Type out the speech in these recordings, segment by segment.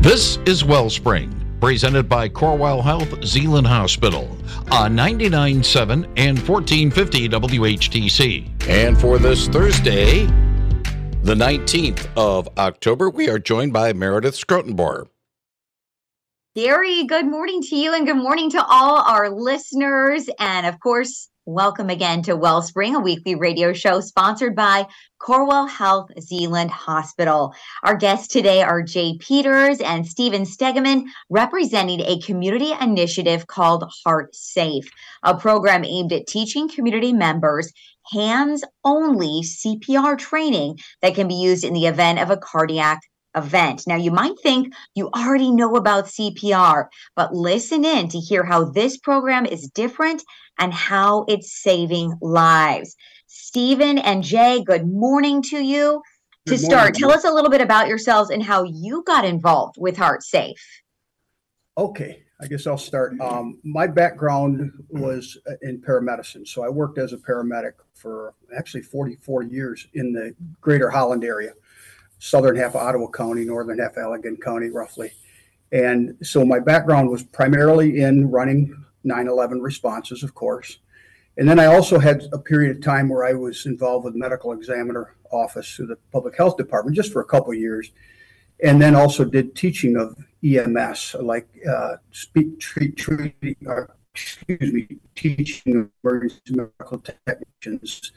This is Wellspring, presented by Corewell Health Zeeland Hospital on 99.7 and 1450 WHTC. And for this Thursday, the 19th of October, we are joined by Meredith Schroetenboer. Gary, good morning to you and good morning to all our listeners. And of course, welcome again to Wellspring, a weekly radio show sponsored by Corewell Health Zeeland Hospital. Our guests today are Jay Peters and Steven Stegeman, representing a community initiative called Heart Safe, a program aimed at teaching community members hands only CPR training that can be used in the event of a cardiac event. Now, you might think you already know about CPR, but listen in to hear how this program is different and how it's saving lives. Steven and Jay, good morning to you. Good to start, tell us a little bit about yourselves and how you got involved with Heart Safe. Okay, I guess I'll start. Um, my background was in paramedicine, so I worked as a paramedic for actually 44 years in the greater Holland area southern half of Ottawa County, northern half of Allegan County, roughly. And so my background was primarily in running 9 11 responses, of course. And then I also had a period of time where I was involved with medical examiner office through the public health department just for a couple years. And then also did teaching of EMS, like uh, speak, treat, treat, uh, excuse me, teaching emergency medical technicians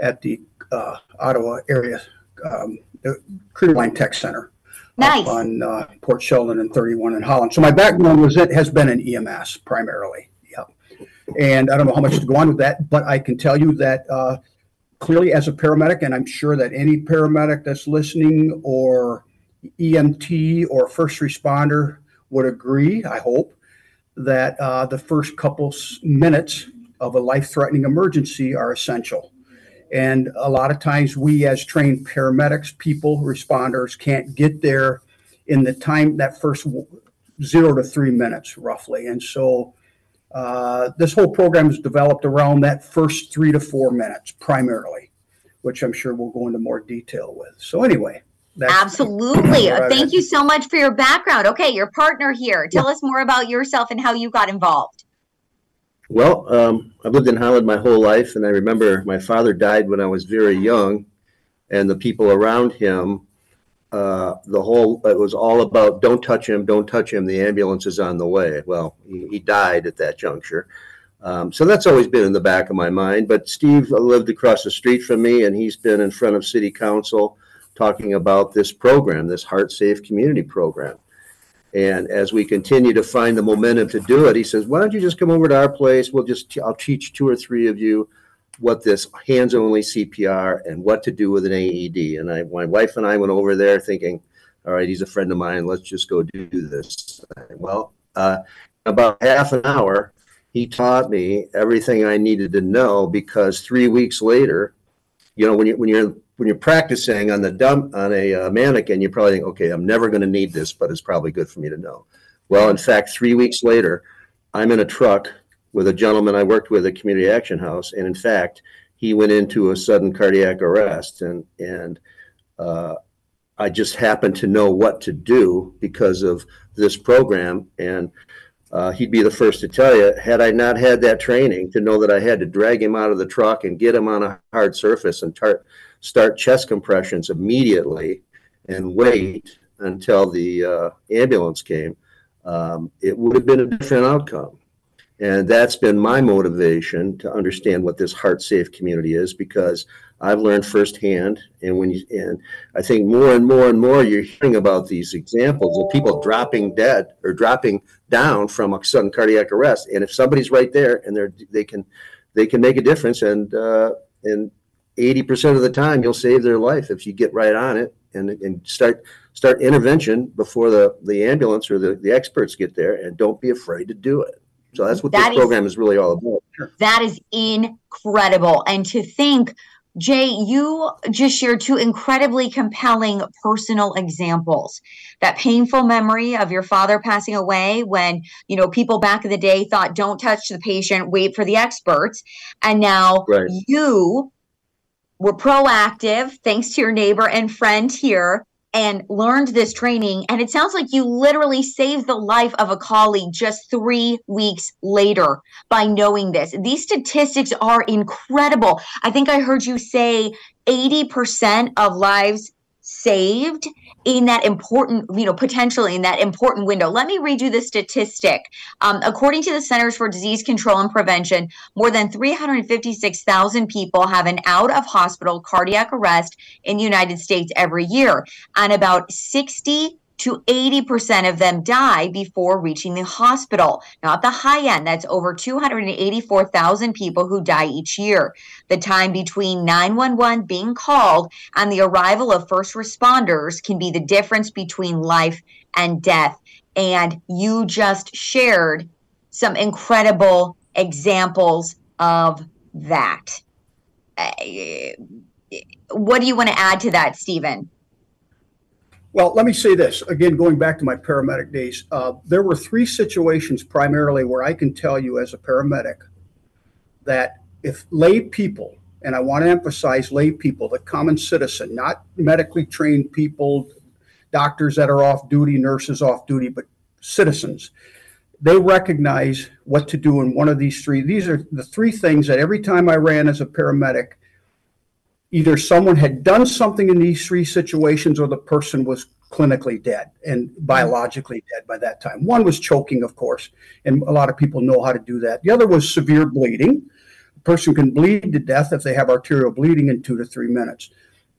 at the uh, Ottawa area um, the Line Tech Center. Nice. on uh, Port Sheldon and 31 in Holland. So my background was it has been in EMS primarily. Yep. And I don't know how much to go on with that, but I can tell you that uh, clearly as a paramedic, and I'm sure that any paramedic that's listening or EMT or first responder would agree, I hope, that uh, the first couple minutes of a life threatening emergency are essential. And a lot of times, we as trained paramedics, people, responders, can't get there in the time that first zero to three minutes, roughly. And so, uh, this whole program is developed around that first three to four minutes primarily, which I'm sure we'll go into more detail with. So, anyway. Absolutely. Thank you so much for your background. Okay, your partner here. Tell yeah. us more about yourself and how you got involved. Well, um, I've lived in Holland my whole life, and I remember my father died when I was very young, and the people around him, uh, the whole it was all about don't touch him, don't touch him. The ambulance is on the way. Well, he, he died at that juncture. Um, so that's always been in the back of my mind. But Steve lived across the street from me, and he's been in front of city council talking about this program, this Heart Safe Community Program. And as we continue to find the momentum to do it, he says, "Why don't you just come over to our place? We'll just I'll teach two or three of you what this hands-only CPR and what to do with an AED." And I, my wife and I went over there thinking, "All right, he's a friend of mine. Let's just go do this." Well, uh, about half an hour, he taught me everything I needed to know because three weeks later, you know, when you when you're when you're practicing on the dump on a uh, mannequin, you probably think, okay, I'm never going to need this, but it's probably good for me to know. Well, in fact, three weeks later, I'm in a truck with a gentleman I worked with at Community Action House, and in fact, he went into a sudden cardiac arrest, and and uh, I just happened to know what to do because of this program, and uh, he'd be the first to tell you. Had I not had that training to know that I had to drag him out of the truck and get him on a hard surface and tar- start chest compressions immediately and wait until the uh, ambulance came, um, it would have been a different outcome. And that's been my motivation to understand what this heart safe community is because I've learned firsthand. And when you, and I think more and more and more you're hearing about these examples of people dropping dead or dropping down from a sudden cardiac arrest. And if somebody's right there and they're, they can, they can make a difference. And, uh, and 80% of the time you'll save their life if you get right on it and, and start start intervention before the, the ambulance or the, the experts get there and don't be afraid to do it. So that's what that this is, program is really all about. That is incredible. And to think jay you just shared two incredibly compelling personal examples. That painful memory of your father passing away when you know people back in the day thought don't touch the patient wait for the experts. And now right. you were proactive, thanks to your neighbor and friend here, and learned this training. And it sounds like you literally saved the life of a colleague just three weeks later by knowing this. These statistics are incredible. I think I heard you say 80% of lives saved in that important, you know, potentially in that important window. Let me read you the statistic. Um, according to the Centers for Disease Control and Prevention, more than 356,000 people have an out of hospital cardiac arrest in the United States every year, and about 60 to 80% of them die before reaching the hospital. Not the high end, that's over 284,000 people who die each year. The time between 911 being called and the arrival of first responders can be the difference between life and death. And you just shared some incredible examples of that. Uh, what do you want to add to that, Steven? Well, let me say this again, going back to my paramedic days. Uh, there were three situations primarily where I can tell you as a paramedic that if lay people, and I want to emphasize lay people, the common citizen, not medically trained people, doctors that are off duty, nurses off duty, but citizens, they recognize what to do in one of these three. These are the three things that every time I ran as a paramedic, either someone had done something in these three situations or the person was clinically dead and biologically dead by that time. One was choking, of course, and a lot of people know how to do that. The other was severe bleeding. A person can bleed to death if they have arterial bleeding in two to three minutes.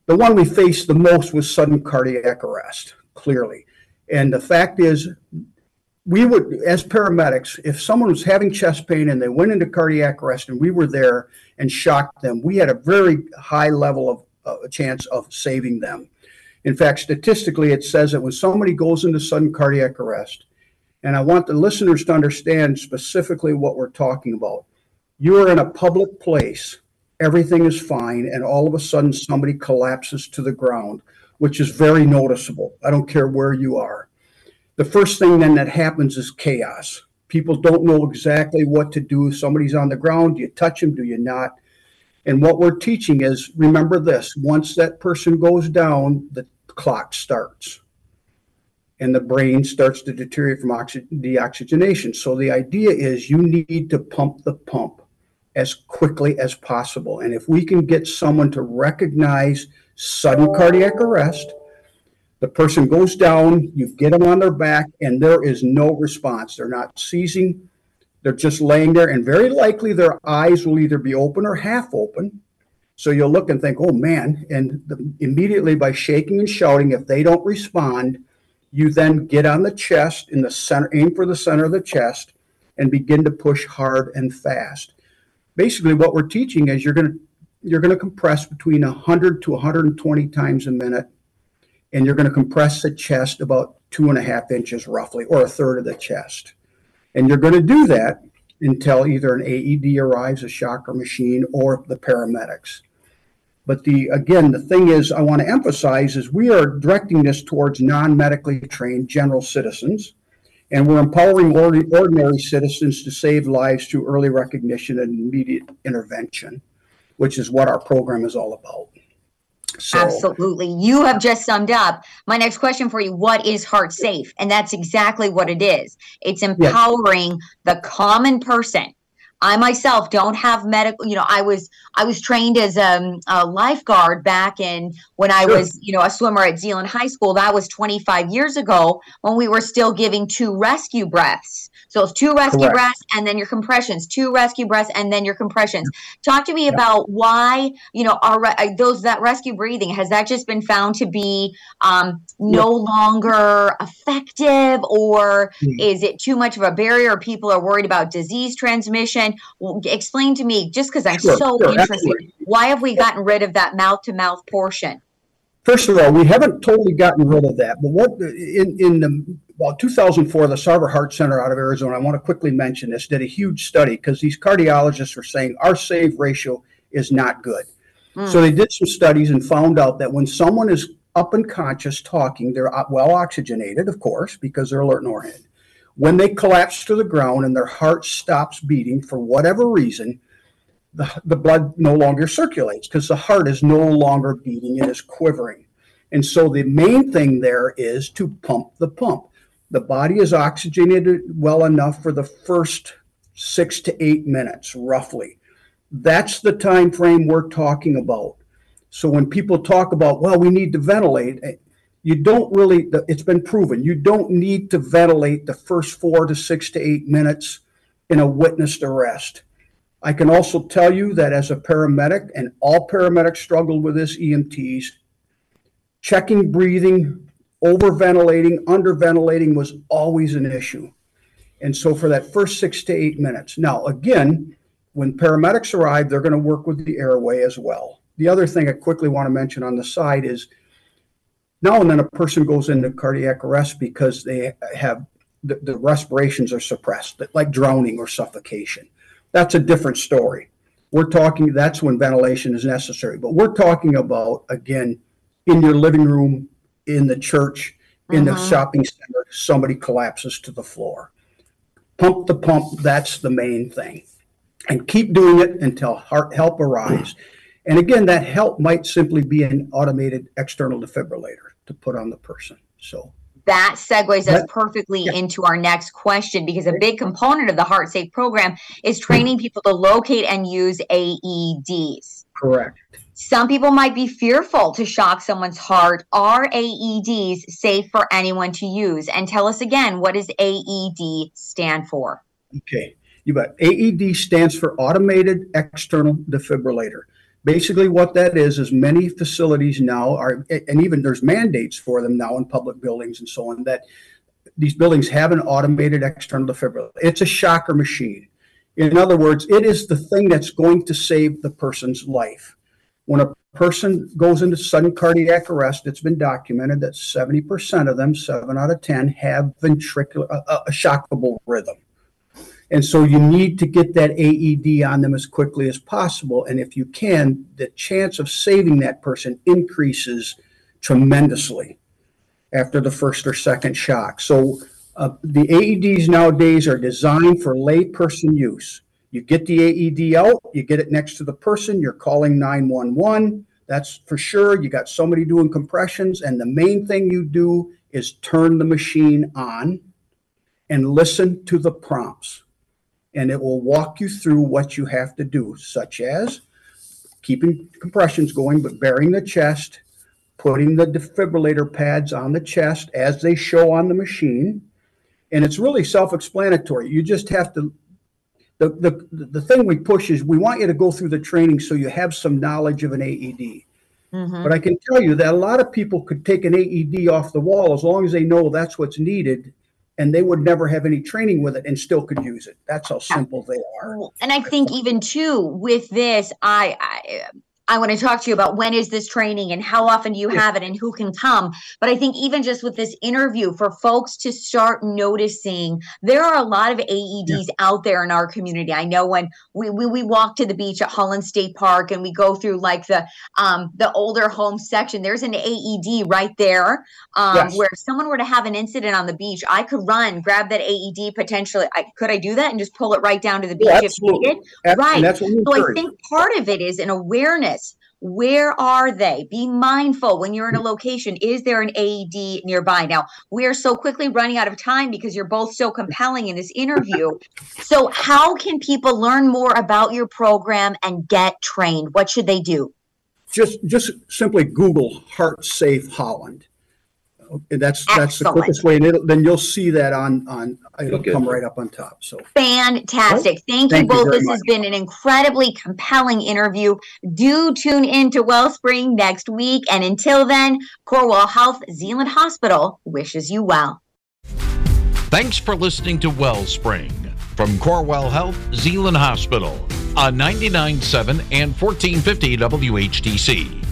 The one we faced the most was sudden cardiac arrest, clearly. And the fact is, we would, as paramedics, if someone was having chest pain and they went into cardiac arrest and we were there and shocked them, we had a very high level of uh, chance of saving them. In fact, statistically, it says that when somebody goes into sudden cardiac arrest, and I want the listeners to understand specifically what we're talking about. You are in a public place, everything is fine, and all of a sudden somebody collapses to the ground, which is very noticeable. I don't care where you are the first thing then that happens is chaos. People don't know exactly what to do. Somebody's on the ground. Do you touch them? Do you not? And what we're teaching is remember this once that person goes down, the clock starts and the brain starts to deteriorate from oxy- deoxygenation. So the idea is you need to pump the pump as quickly as possible. And if we can get someone to recognize sudden cardiac arrest, the person goes down, you get them on their back, and there is no response. They're not seizing, they're just laying there, and very likely their eyes will either be open or half open. So you'll look and think, oh man. And the, immediately by shaking and shouting, if they don't respond, you then get on the chest in the center, aim for the center of the chest, and begin to push hard and fast. Basically, what we're teaching is you're going to you're going to compress between 100 to 120 times a minute and you're going to compress the chest about two and a half inches roughly, or a third of the chest. And you're going to do that until either an AED arrives, a shocker machine, or the paramedics. But the again, the thing is, I want to emphasize is we are directing this towards non-medically trained general citizens, and we're empowering ordinary citizens to save lives through early recognition and immediate intervention, which is what our program is all about. So, Absolutely. You have just summed up my next question for you. What is heart safe? And that's exactly what it is. It's empowering yes. the common person. I myself don't have medical, you know, I was I was trained as a, a lifeguard back in when I sure. was, you know, a swimmer at Zeeland High School. That was 25 years ago when we were still giving two rescue breaths. So it's two rescue Correct. breaths and then your compressions, two rescue breaths and then your compressions. Talk to me about why, you know, are uh, those that rescue breathing has that just been found to be um, no longer effective or mm. is it too much of a barrier? People are worried about disease transmission. Well, explain to me, just because I'm sure, so sure, interested, absolutely. why have we gotten rid of that mouth to mouth portion? First of all, we haven't totally gotten rid of that, but what in in the well, 2004, the Sarver Heart Center out of Arizona, I want to quickly mention this, did a huge study because these cardiologists are saying our save ratio is not good. Mm. So they did some studies and found out that when someone is up and conscious talking, they're well oxygenated, of course, because they're alert and oriented. When they collapse to the ground and their heart stops beating for whatever reason, the, the blood no longer circulates because the heart is no longer beating, it is quivering. And so the main thing there is to pump the pump. The body is oxygenated well enough for the first six to eight minutes, roughly. That's the time frame we're talking about. So when people talk about, well, we need to ventilate, you don't really, it's been proven, you don't need to ventilate the first four to six to eight minutes in a witnessed arrest. I can also tell you that as a paramedic, and all paramedics struggle with this, EMTs, checking breathing, overventilating, underventilating was always an issue. And so for that first six to eight minutes. Now, again, when paramedics arrive, they're going to work with the airway as well. The other thing I quickly want to mention on the side is now and then a person goes into cardiac arrest because they have the, the respirations are suppressed, like drowning or suffocation. That's a different story. We're talking, that's when ventilation is necessary. But we're talking about, again, in your living room, in the church, in the Mhm. shopping center, somebody collapses to the floor. Pump the pump, that's the main thing. And keep doing it until heart help arrives. And again, that help might simply be an automated external defibrillator to put on the person. So, That segues us perfectly yeah. into our next question because a big component of the Heart Safe program is training people to locate and use AEDs. correct. Some people might be fearful to shock someone's heart. Are AEDs safe for anyone to use? And tell us again, what does AED stand for? Okay, you bet. AED stands for Automated External Defibrillator. Basically, what that is is many facilities now are, and even there's mandates for them now in public buildings and so on that these buildings have an automated external defibrillator. It's a shocker machine. In other words, it is the thing that's going to save the person's life. When a person goes into sudden cardiac arrest, it's been documented that 70% of them, seven out of 10, have ventricular, a, a shockable rhythm. And so you need to get that AED on them as quickly as possible. And if you can, the chance of saving that person increases tremendously after the first or second shock. So uh, the AEDs nowadays are designed for layperson use. You get the AED out, you get it next to the person, you're calling 911. That's for sure. You got somebody doing compressions, and the main thing you do is turn the machine on and listen to the prompts. And it will walk you through what you have to do, such as keeping compressions going, but baring the chest, putting the defibrillator pads on the chest as they show on the machine. And it's really self-explanatory. You just have to, the, the, the thing we push is we want you to go through the training so you have some knowledge of an AED. Mhm. But I can tell you that a lot of people could take an AED off the wall as long as they know that's what's needed, and they would never have any training with it and still could use it. That's how simple they are. And I think even too with this, I I, I want to talk to you about when is this training and how often do you Yeah. have it and who can come. But I think even just with this interview, for folks to start noticing, there are a lot of AEDs out there in our community. I know when we, we we walk to the beach at Holland State Park and we go through like the um the older home section, there's an AED right there. Um, Yes. where if someone were to have an incident on the beach, I could run, grab that AED potentially. I, could I do that and just pull it right down to the beach Yeah, if absolutely. needed? Right. So I think part of it is an awareness. Where are they? Be mindful when you're in a location. Is there an AED nearby? Now, we are so quickly running out of time because you're both so compelling in this interview. So, how can people learn more about your program and get trained? What should they do? just just simply Google Heart Safe Holland. Okay, That's that's the Excellent. quickest way, and it'll, then you'll see that on on it'll Okay. come right up on top. So Fantastic. Thank you Thank you both. very this has much. been an incredibly compelling interview. Do tune in to Wellspring next week. And until then, Corewell Health Zeeland Hospital wishes you well. Thanks for listening to Wellspring from Corewell Health Zeeland Hospital on 99.7 and 1450 WHTC.